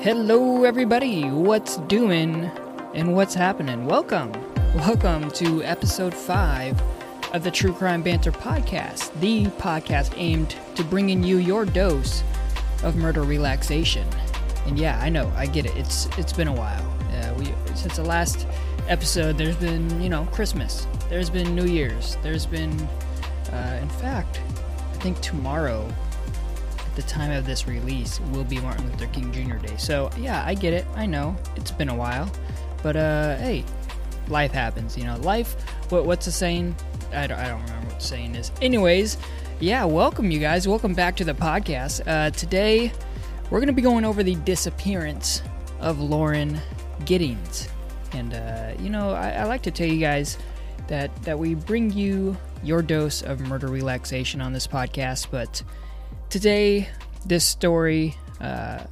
Hello, everybody. What's doing and what's happening? Welcome. Welcome to episode five of the True Crime Banter podcast, the podcast aimed to bringing you your dose of murder relaxation. And yeah, I know, I get it. It's it's been a while. Uh, we since the last episode, there's been you know Christmas, there's been New Year's, there's been, uh, in fact, I think tomorrow the time of this release will be Martin Luther King Jr. Day. So yeah, I get it. I know it's been a while, but uh, hey, life happens. You know, life. What what's the saying? I don't, I don't remember what the saying is. Anyways, yeah, welcome you guys. Welcome back to the podcast. Uh, today, we're gonna be going over the disappearance of Lauren Giddings, and uh, you know, I, I like to tell you guys that that we bring you your dose of murder relaxation on this podcast, but today this story uh,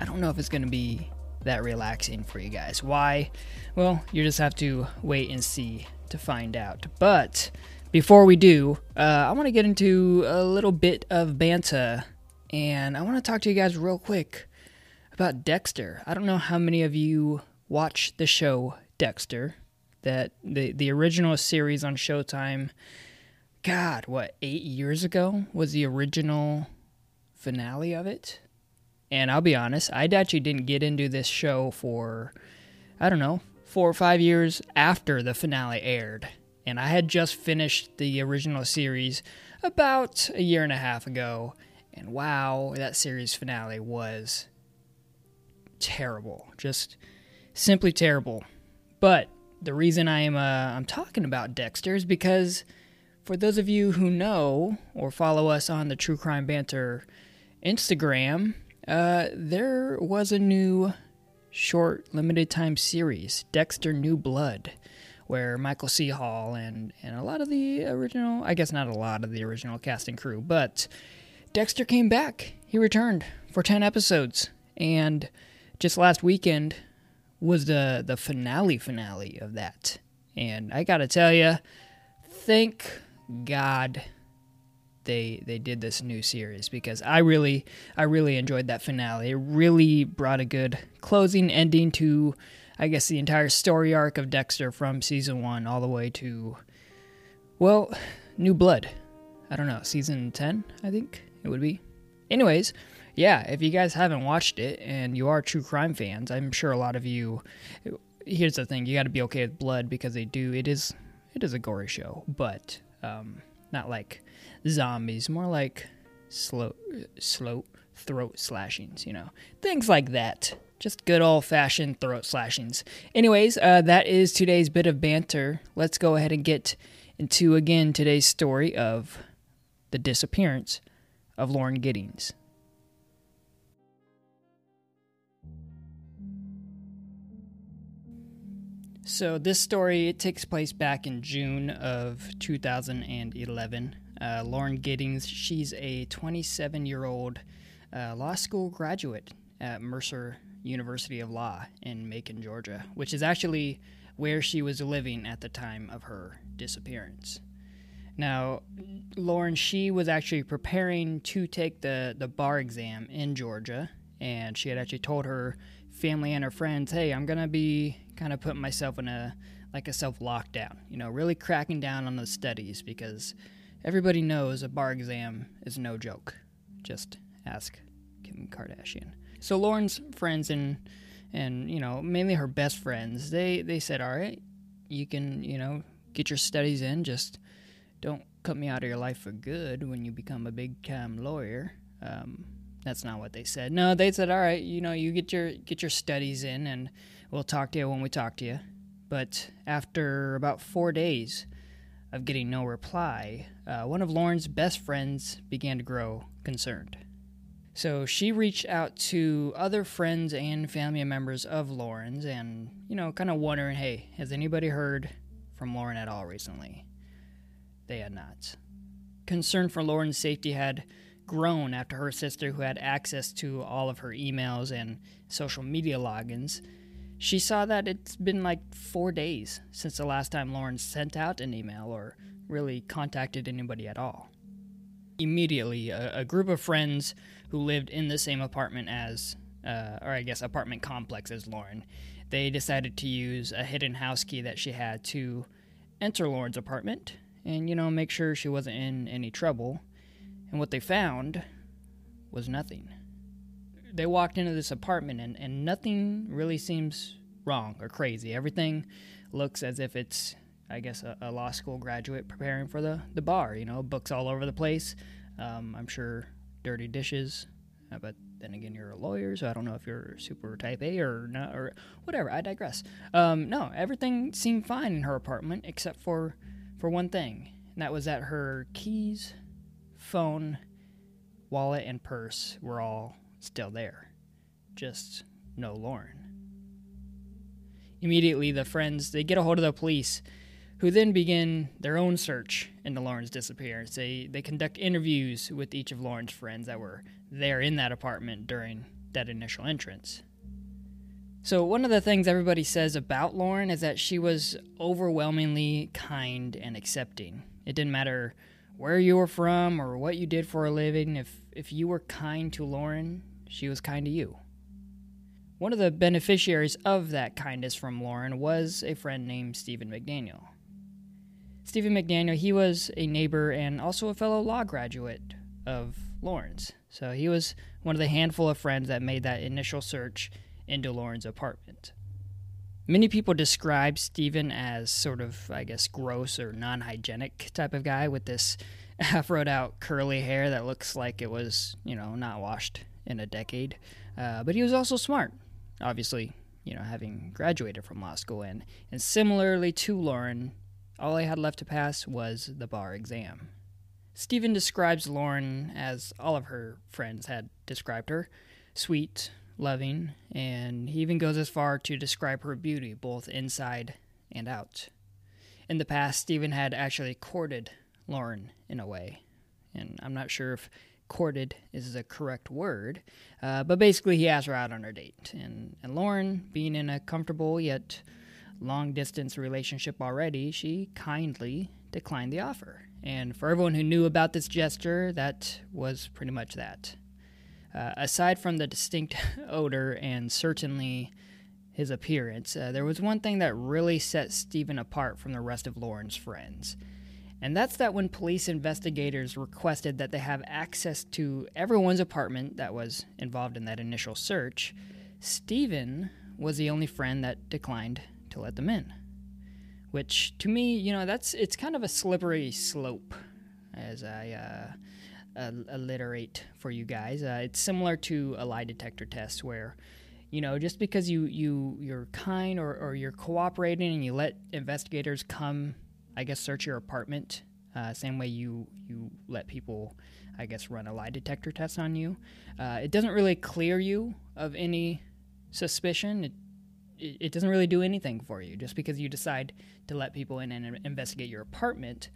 i don't know if it's going to be that relaxing for you guys. Why? Well you just have to wait and see to find out. But before we do uh, i want to get into a little bit of banter and i want to talk to you guys real quick about dexter. I don't know how many of you watch the show dexter that the the original series on showtime God, what, eight years ago was the original finale of it? And I'll be honest, I actually didn't get into this show for, I don't know, four or five years after the finale aired. And I had just finished the original series about a year and a half ago. And wow, that series finale was terrible. Just simply terrible. But the reason I am uh, I'm talking about Dexter is because for those of you who know or follow us on the True Crime Banter Instagram, uh, there was a new short limited time series, Dexter New Blood, where Michael C. Hall and, and a lot of the original, I guess not a lot of the original cast and crew, but Dexter came back. He returned for 10 episodes. And just last weekend was the, the finale finale of that. And I gotta tell you, thank God they they did this new series because I really I really enjoyed that finale. It really brought a good closing ending to I guess the entire story arc of Dexter from season 1 all the way to well, New Blood. I don't know, season 10, I think it would be. Anyways, yeah, if you guys haven't watched it and you are true crime fans, I'm sure a lot of you here's the thing, you got to be okay with blood because they do it is it is a gory show, but um, not like zombies, more like slow, slow throat slashings, you know, things like that. Just good old fashioned throat slashings. Anyways, uh, that is today's bit of banter. Let's go ahead and get into again today's story of the disappearance of Lauren Giddings. So this story it takes place back in June of 2011. Uh, Lauren Giddings, she's a 27-year-old uh, law school graduate at Mercer University of Law in Macon, Georgia, which is actually where she was living at the time of her disappearance. Now, Lauren, she was actually preparing to take the, the bar exam in Georgia, and she had actually told her family and her friends, hey, I'm going to be kind of putting myself in a like a self lockdown, you know, really cracking down on the studies because everybody knows a bar exam is no joke. Just ask Kim Kardashian. So Lauren's friends and and you know mainly her best friends they they said all right you can you know get your studies in just don't cut me out of your life for good when you become a big time lawyer um, that's not what they said no they said all right you know you get your get your studies in and We'll talk to you when we talk to you. But after about four days of getting no reply, uh, one of Lauren's best friends began to grow concerned. So she reached out to other friends and family members of Lauren's and, you know, kind of wondering hey, has anybody heard from Lauren at all recently? They had not. Concern for Lauren's safety had grown after her sister, who had access to all of her emails and social media logins, she saw that it's been like four days since the last time Lauren sent out an email or really contacted anybody at all. Immediately, a, a group of friends who lived in the same apartment as uh, or I guess apartment complex as Lauren, they decided to use a hidden house key that she had to enter Lauren's apartment and, you know, make sure she wasn't in any trouble. And what they found was nothing. They walked into this apartment and, and nothing really seems wrong or crazy. Everything looks as if it's, I guess, a, a law school graduate preparing for the, the bar. You know, books all over the place. Um, I'm sure dirty dishes, uh, but then again, you're a lawyer, so I don't know if you're super type A or not, or whatever. I digress. Um, no, everything seemed fine in her apartment except for for one thing, and that was that her keys, phone, wallet, and purse were all still there, just no Lauren. Immediately, the friends they get a hold of the police, who then begin their own search into Lauren's disappearance. They they conduct interviews with each of Lauren's friends that were there in that apartment during that initial entrance. So, one of the things everybody says about Lauren is that she was overwhelmingly kind and accepting. It didn't matter where you were from or what you did for a living, if, if you were kind to Lauren, she was kind to you. One of the beneficiaries of that kindness from Lauren was a friend named Stephen McDaniel. Stephen McDaniel, he was a neighbor and also a fellow law graduate of Lauren's. So he was one of the handful of friends that made that initial search into Lauren's apartment. Many people describe Stephen as sort of, I guess, gross or non hygienic type of guy with this afroed out curly hair that looks like it was, you know, not washed in a decade. Uh, but he was also smart, obviously, you know, having graduated from law school. And, and similarly to Lauren, all I had left to pass was the bar exam. Stephen describes Lauren as all of her friends had described her sweet, loving, and he even goes as far to describe her beauty, both inside and out. In the past, Stephen had actually courted Lauren in a way, and I'm not sure if courted is the correct word, uh, but basically he asked her out on her date. And, and Lauren, being in a comfortable yet long distance relationship already, she kindly declined the offer. And for everyone who knew about this gesture, that was pretty much that. Uh, aside from the distinct odor and certainly his appearance, uh, there was one thing that really set Stephen apart from the rest of Lauren's friends. And that's that when police investigators requested that they have access to everyone's apartment that was involved in that initial search, Stephen was the only friend that declined to let them in. Which, to me, you know, that's it's kind of a slippery slope, as I uh, uh, alliterate for you guys. Uh, it's similar to a lie detector test where, you know, just because you, you, you're kind or, or you're cooperating and you let investigators come, I guess, search your apartment, uh, same way you, you let people, I guess, run a lie detector test on you, uh, it doesn't really clear you of any suspicion. It, it doesn't really do anything for you just because you decide to let people in and investigate your apartment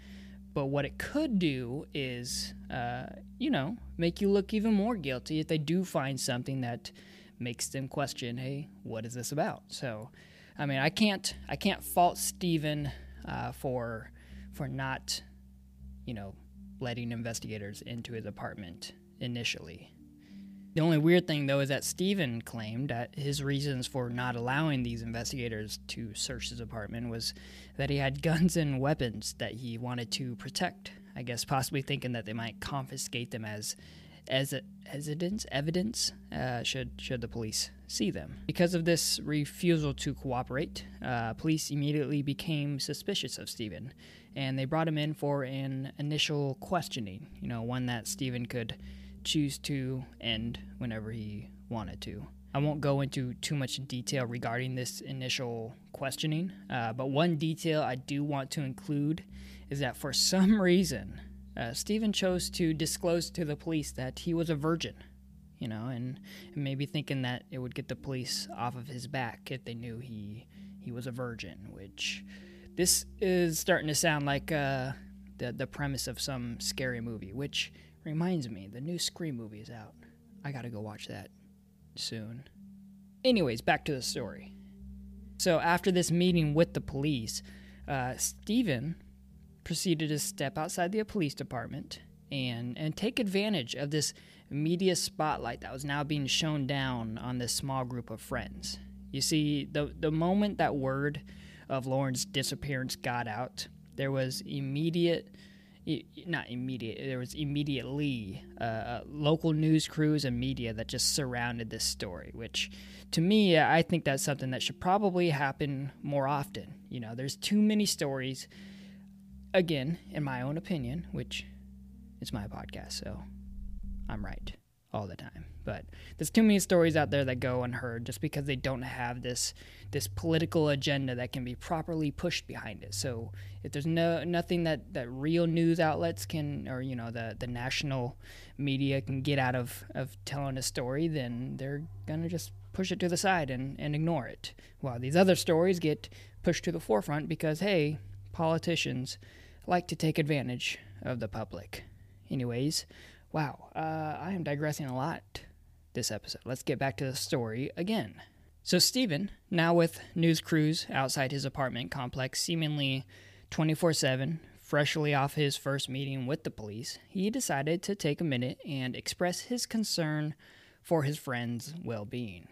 but what it could do is, uh, you know, make you look even more guilty if they do find something that makes them question, hey, what is this about? So, I mean, I can't, I can't fault Stephen uh, for, for not, you know, letting investigators into his apartment initially. The only weird thing, though, is that Stephen claimed that his reasons for not allowing these investigators to search his apartment was that he had guns and weapons that he wanted to protect. I guess possibly thinking that they might confiscate them as as evidence evidence uh, should should the police see them. Because of this refusal to cooperate, uh, police immediately became suspicious of Stephen, and they brought him in for an initial questioning. You know, one that Stephen could choose to end whenever he wanted to. I won't go into too much detail regarding this initial questioning, uh, but one detail I do want to include is that for some reason, uh, Stephen chose to disclose to the police that he was a virgin, you know, and, and, maybe thinking that it would get the police off of his back if they knew he he was a virgin. Which this is starting to sound like uh, the the premise of some scary movie, which Reminds me, the new Scream movie is out. I gotta go watch that soon. Anyways, back to the story. So, after this meeting with the police, uh, Stephen proceeded to step outside the police department and, and take advantage of this media spotlight that was now being shown down on this small group of friends. You see, the the moment that word of Lauren's disappearance got out, there was immediate not immediate there was immediately uh, uh, local news crews and media that just surrounded this story which to me i think that's something that should probably happen more often. You know there's too many stories again in my own opinion which is my podcast so i'm right all the time. But there's too many stories out there that go unheard just because they don't have this this political agenda that can be properly pushed behind it. So if there's no nothing that, that real news outlets can or you know the the national media can get out of, of telling a story, then they're gonna just push it to the side and, and ignore it. While these other stories get pushed to the forefront because hey, politicians like to take advantage of the public. Anyways, Wow, uh, I am digressing a lot this episode. Let's get back to the story again. So, Stephen, now with news crews outside his apartment complex, seemingly 24 7, freshly off his first meeting with the police, he decided to take a minute and express his concern for his friend's well being.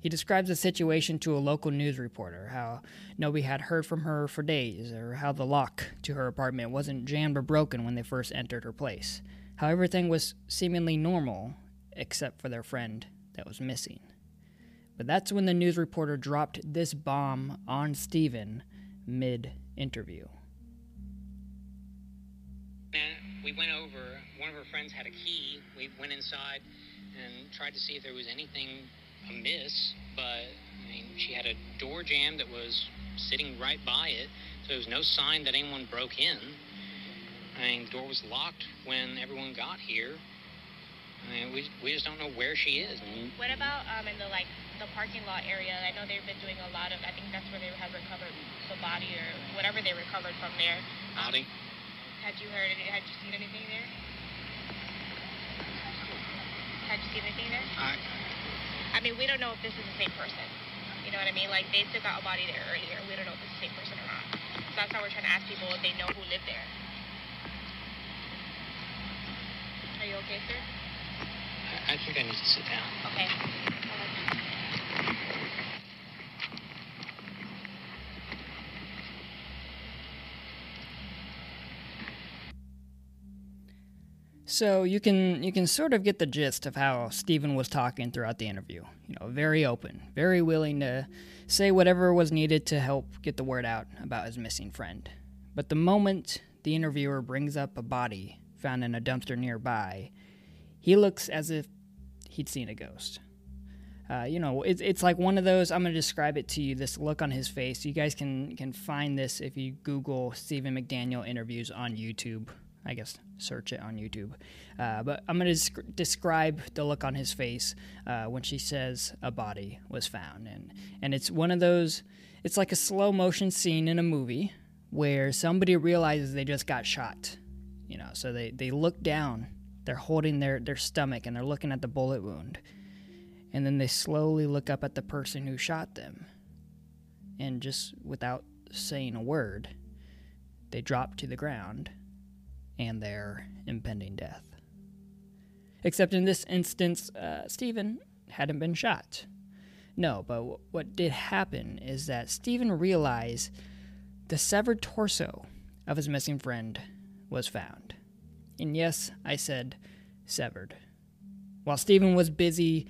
He describes the situation to a local news reporter, how nobody had heard from her for days, or how the lock to her apartment wasn't jammed or broken when they first entered her place how everything was seemingly normal except for their friend that was missing. But that's when the news reporter dropped this bomb on Stephen mid interview. We went over, one of her friends had a key. We went inside and tried to see if there was anything amiss, but I mean, she had a door jamb that was sitting right by it, so there was no sign that anyone broke in. I mean, the door was locked when everyone got here. I mean, we, we just don't know where she is. What about um, in the like the parking lot area? I know they've been doing a lot of. I think that's where they have recovered the body or whatever they recovered from there. Um, body. Had you heard? Had you seen anything there? Had you seen anything there? I. I mean, we don't know if this is the same person. You know what I mean? Like they took out a body there earlier. We don't know if it's the same person or not. So that's why we're trying to ask people if they know who lived there. Are you okay, sir? I, I think I need to sit down. Okay. So you can you can sort of get the gist of how Stephen was talking throughout the interview. You know, very open, very willing to say whatever was needed to help get the word out about his missing friend. But the moment the interviewer brings up a body found in a dumpster nearby, he looks as if he'd seen a ghost. Uh, you know, it's it's like one of those. I'm gonna describe it to you. This look on his face. You guys can can find this if you Google Stephen McDaniel interviews on YouTube. I guess search it on YouTube. Uh, but I'm gonna desc- describe the look on his face uh, when she says a body was found, and and it's one of those. It's like a slow motion scene in a movie where somebody realizes they just got shot you know so they they look down they're holding their their stomach and they're looking at the bullet wound. And then they slowly look up at the person who shot them. And just without saying a word they drop to the ground and their impending death. Except in this instance uh, stephen hadn't been shot. No but w- what did happen is that stephen realized the severed torso of his missing friend was found. And yes, I said severed. While Stephen was busy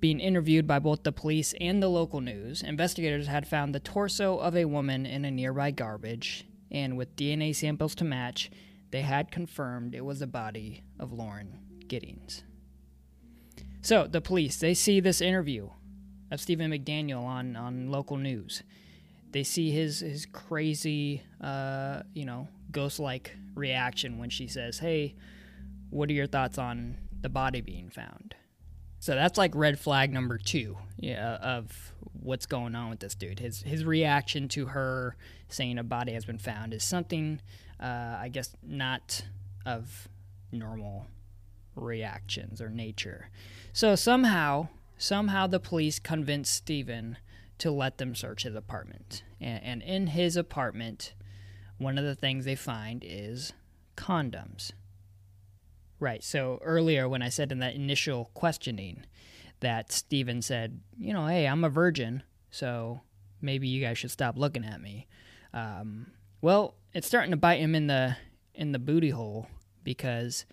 being interviewed by both the police and the local news, investigators had found the torso of a woman in a nearby garbage, and with DNA samples to match, they had confirmed it was the body of Lauren Giddings. So the police, they see this interview of Stephen McDaniel on, on local news. They see his his crazy, uh, you know, ghost like reaction when she says, Hey, what are your thoughts on the body being found? So that's like red flag number two yeah, of what's going on with this dude. His his reaction to her saying a body has been found is something, uh, I guess, not of normal reactions or nature. So somehow, somehow the police convinced Stephen to let them search his apartment. And, and in his apartment, one of the things they find is condoms. Right. So earlier, when I said in that initial questioning that Stephen said, you know, hey, I'm a virgin, so maybe you guys should stop looking at me. Um, well, it's starting to bite him in the in the booty hole because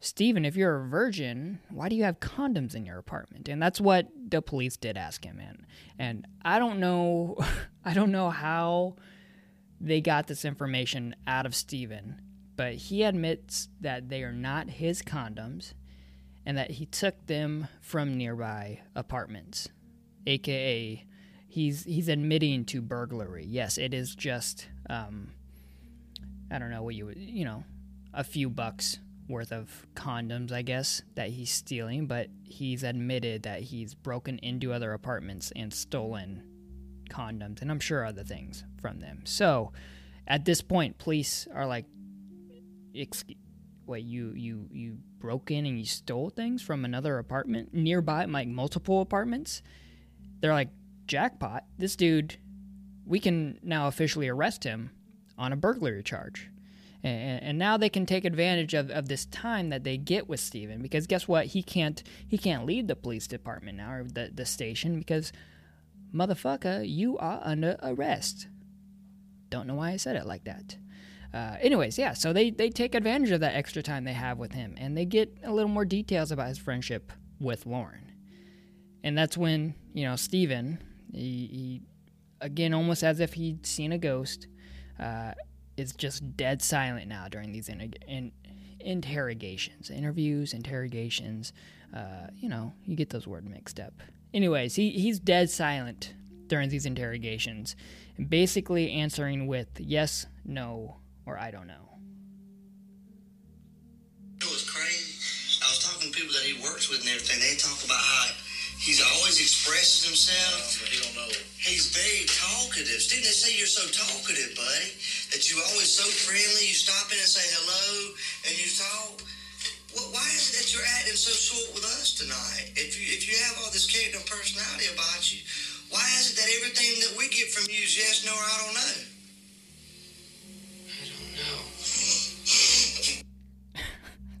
Stephen, if you're a virgin, why do you have condoms in your apartment? And that's what the police did ask him in. And I don't know I don't know how they got this information out of Stephen, but he admits that they are not his condoms and that he took them from nearby apartments. AKA he's he's admitting to burglary. Yes, it is just um I don't know what you you know, a few bucks worth of condoms, I guess, that he's stealing, but he's admitted that he's broken into other apartments and stolen condoms and I'm sure other things from them. So, at this point, police are like, excuse, "Wait, you you you broke in and you stole things from another apartment nearby, like multiple apartments?" They're like, "Jackpot! This dude, we can now officially arrest him on a burglary charge." and, and now they can take advantage of, of this time that they get with Stephen because guess what he can't he can't leave the police department now or the, the station because motherfucker you are under arrest don't know why I said it like that uh, anyways yeah so they they take advantage of that extra time they have with him and they get a little more details about his friendship with Lauren and that's when you know Stephen he, he again almost as if he'd seen a ghost uh, is just dead silent now during these in, in, interrogations, interviews, interrogations. Uh, you know, you get those words mixed up. Anyways, he, he's dead silent during these interrogations, basically answering with yes, no, or I don't know. It was crazy. I was talking to people that he works with and everything. They talk about how He's always expresses himself. but he don't know. He's very talkative. Steve, they say you're so talkative, buddy, that you're always so friendly. You stop in and say hello, and you talk. Well, why is it that you're acting so short with us tonight? If you if you have all this character and personality about you, why is it that everything that we get from you is yes, no, or I don't know? I don't know.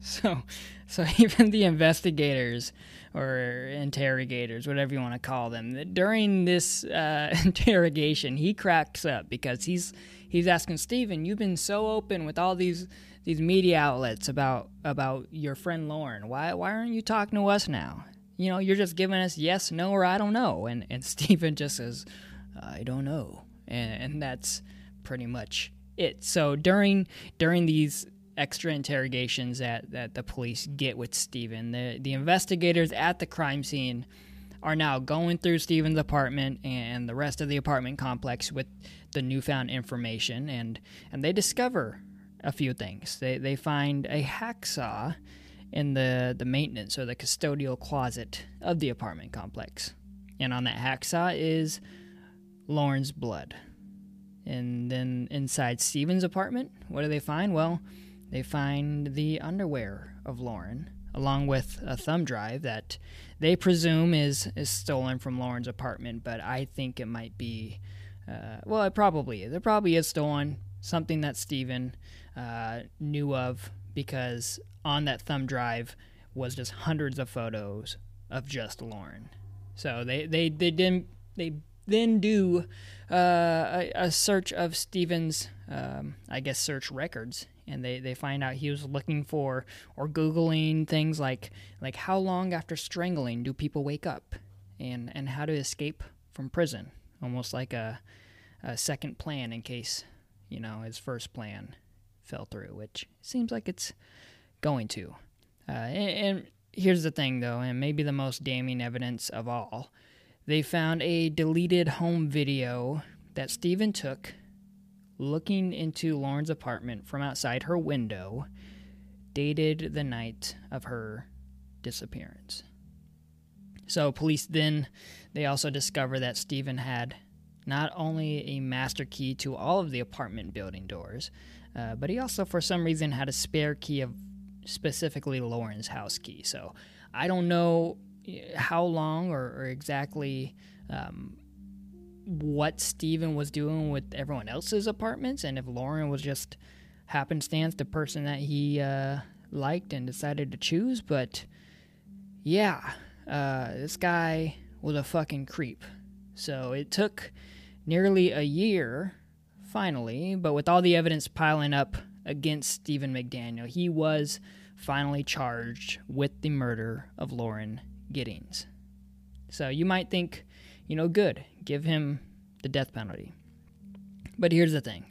so, so even the investigators or interrogators, whatever you want to call them. During this uh, interrogation, he cracks up because he's he's asking Stephen, "You've been so open with all these these media outlets about about your friend Lauren. Why why aren't you talking to us now? You know, you're just giving us yes, no, or I don't know." And and Stephen just says, "I don't know," and, and that's pretty much it. So during during these extra interrogations that, that the police get with Stephen, The, the investigators at the crime scene are now going through Stephen's apartment and the rest of the apartment complex with the newfound information, and, and they discover a few things. They, they find a hacksaw in the, the maintenance or the custodial closet of the apartment complex. And on that hacksaw is Lauren's blood. And then inside Stephen's apartment, what do they find? Well, they find the underwear of Lauren, along with a thumb drive that they presume is, is stolen from Lauren's apartment, but I think it might be, uh, well, it probably is. It probably is stolen, something that Stephen uh, knew of, because on that thumb drive was just hundreds of photos of just Lauren. So they, they, they didn't, they then do uh, a, a, search of Stephen's, um, I guess, search records, and they, they find out he was looking for or googling things like like how long after strangling do people wake up, and and how to escape from prison, almost like a, a second plan in case you know his first plan fell through, which seems like it's going to. Uh, and, and here's the thing, though, and maybe the most damning evidence of all they found a deleted home video that Stephen took looking into Lauren's apartment from outside her window, dated the night of her disappearance. So police then they also discover that Stephen had not only a master key to all of the apartment building doors, uh, but he also for some reason had a spare key of specifically Lauren's house key. So I don't know how long or, or exactly um, what Stephen was doing with everyone else's apartments, and if Lauren was just happenstance the person that he uh, liked and decided to choose, but yeah, uh, this guy was a fucking creep. So it took nearly a year, finally, but with all the evidence piling up against Stephen McDaniel, he was finally charged with the murder of Lauren Giddings. So you might think, you know, good, give him the death penalty. But here's the thing.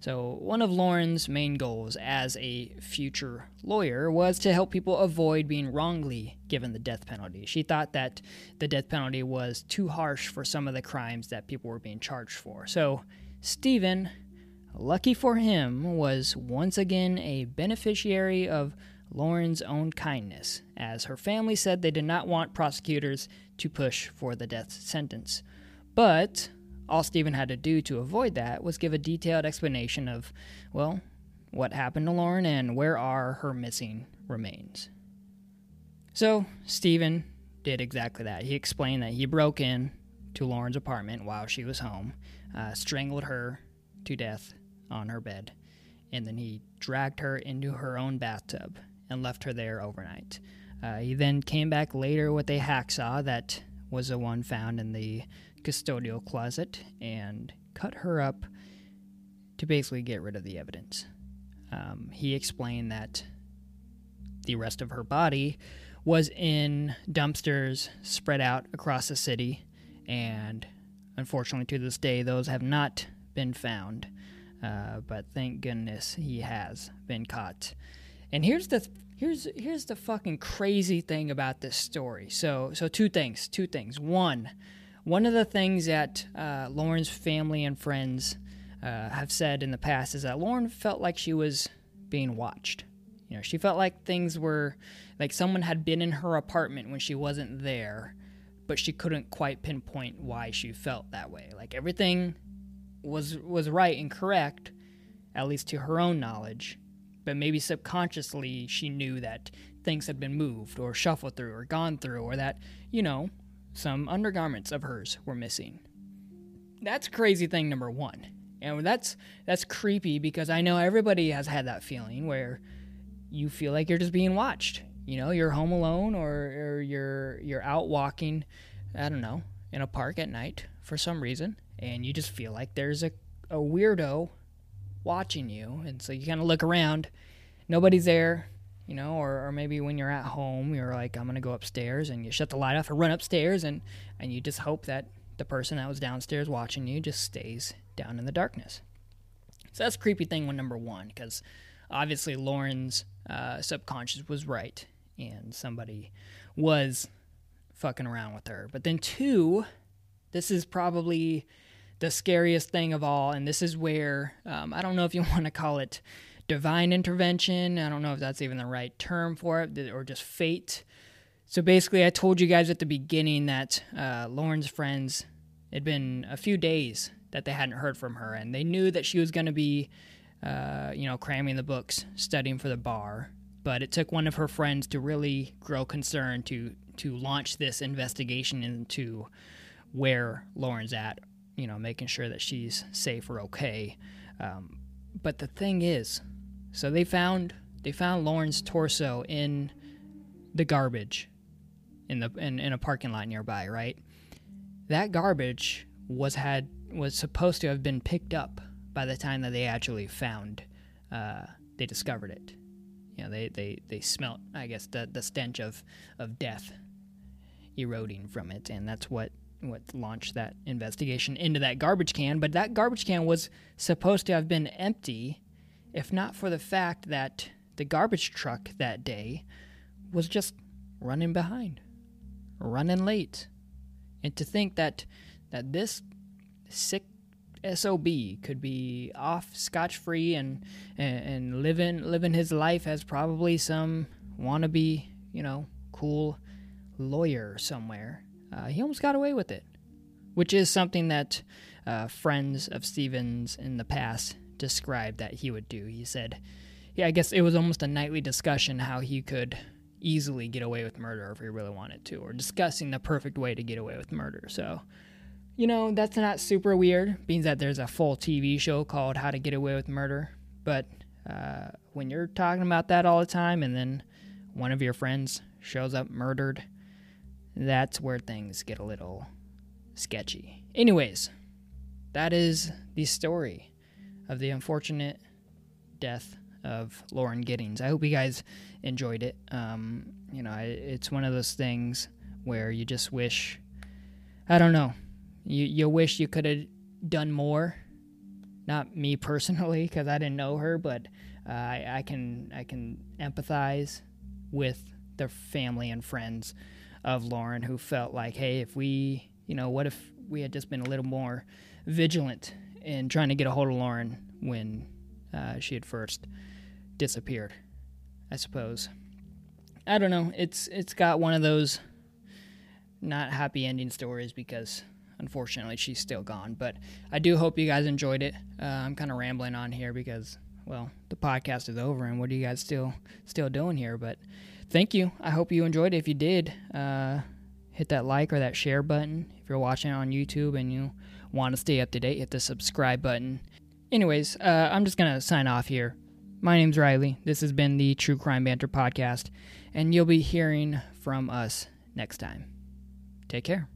So, one of Lauren's main goals as a future lawyer was to help people avoid being wrongly given the death penalty. She thought that the death penalty was too harsh for some of the crimes that people were being charged for. So, Stephen, lucky for him, was once again a beneficiary of Lauren's own kindness, as her family said they did not want prosecutors to push for the death sentence. But all Stephen had to do to avoid that was give a detailed explanation of, well, what happened to Lauren and where are her missing remains. So, Stephen did exactly that. He explained that he broke in to Lauren's apartment while she was home, uh, strangled her to death on her bed, and then he dragged her into her own bathtub and left her there overnight. Uh, he then came back later with a hacksaw that was the one found in the custodial closet and cut her up to basically get rid of the evidence. Um, he explained that the rest of her body was in dumpsters spread out across the city, and unfortunately, to this day, those have not been found. Uh, but thank goodness he has been caught. And here's the here's here's the fucking crazy thing about this story. So so two things, two things. One, one of the things that uh, Lauren's family and friends uh, have said in the past is that Lauren felt like she was being watched. You know, she felt like things were like someone had been in her apartment when she wasn't there, but she couldn't quite pinpoint why she felt that way. Like everything was was right and correct, at least to her own knowledge, but maybe subconsciously she knew that things had been moved or shuffled through or gone through or that, you know, some undergarments of hers were missing. That's crazy thing number one. And that's that's creepy because I know everybody has had that feeling where you feel like you're just being watched. You know, you're home alone or, or you're you're out walking, I don't know, in a park at night for some reason, and you just feel like there's a, a weirdo watching you. And so you kind of look around, nobody's there, you know, or, or maybe when you're at home, you're like, I'm gonna go upstairs, and you shut the light off or run upstairs, and and you just hope that the person that was downstairs watching you just stays down in the darkness. So that's creepy thing one number one, because obviously Lauren's uh, subconscious was right, and somebody was fucking around with her. But then two, this is probably the scariest thing of all, and this is where um, I don't know if you want to call it divine intervention. I don't know if that's even the right term for it, or just fate. So basically, I told you guys at the beginning that uh, Lauren's friends had been a few days that they hadn't heard from her, and they knew that she was going to be, uh, you know, cramming the books, studying for the bar. But it took one of her friends to really grow concerned to to launch this investigation into where Lauren's at, you know, making sure that she's safe or okay. Um, but the thing is, so they found they found Lauren's torso in the garbage in the in, in a parking lot nearby, right? That garbage was had was supposed to have been picked up by the time that they actually found uh, they discovered it. You know, they, they, they smelt, I guess, the, the stench of, of death eroding from it, and that's what what launched that investigation into that garbage can. But that garbage can was supposed to have been empty if not for the fact that the garbage truck that day was just running behind, running late. And to think that that this sick SOB could be off scotch free and, and and living living his life as probably some wannabe, you know, cool lawyer somewhere. Uh, he almost got away with it, which is something that uh, friends of Stevens in the past described that he would do. He said, yeah, I guess it was almost a nightly discussion how he could easily get away with murder if he really wanted to, or discussing the perfect way to get away with murder. So, you know, that's not super weird, being that there's a full TV show called How to Get Away with Murder. But uh, when you're talking about that all the time and then one of your friends shows up murdered, that's where things get a little sketchy. Anyways, that is the story of the unfortunate death of Lauren Giddings. I hope you guys enjoyed it. Um, you know, it's one of those things where you just wish, I don't know, you you wish you could have done more. Not me personally, because I didn't know her, but uh, I, I can I can empathize with the family and friends of Lauren who felt like, hey, if we, you know, what if we had just been a little more vigilant in trying to get a hold of Lauren when uh, she had first disappeared? I suppose. I don't know. It's it's got one of those not happy ending stories because unfortunately she's still gone. But I do hope you guys enjoyed it. Uh, I'm kind of rambling on here because well the podcast is over and what are you guys still still doing here? But thank you. I hope you enjoyed it. If you did, uh, hit that like or that share button. If you're watching on YouTube and you want to stay up to date, hit the subscribe button. Anyways, uh, I'm just gonna sign off here. My name's Riley. This has been the True Crime Banter podcast, and you'll be hearing from us next time. Take care.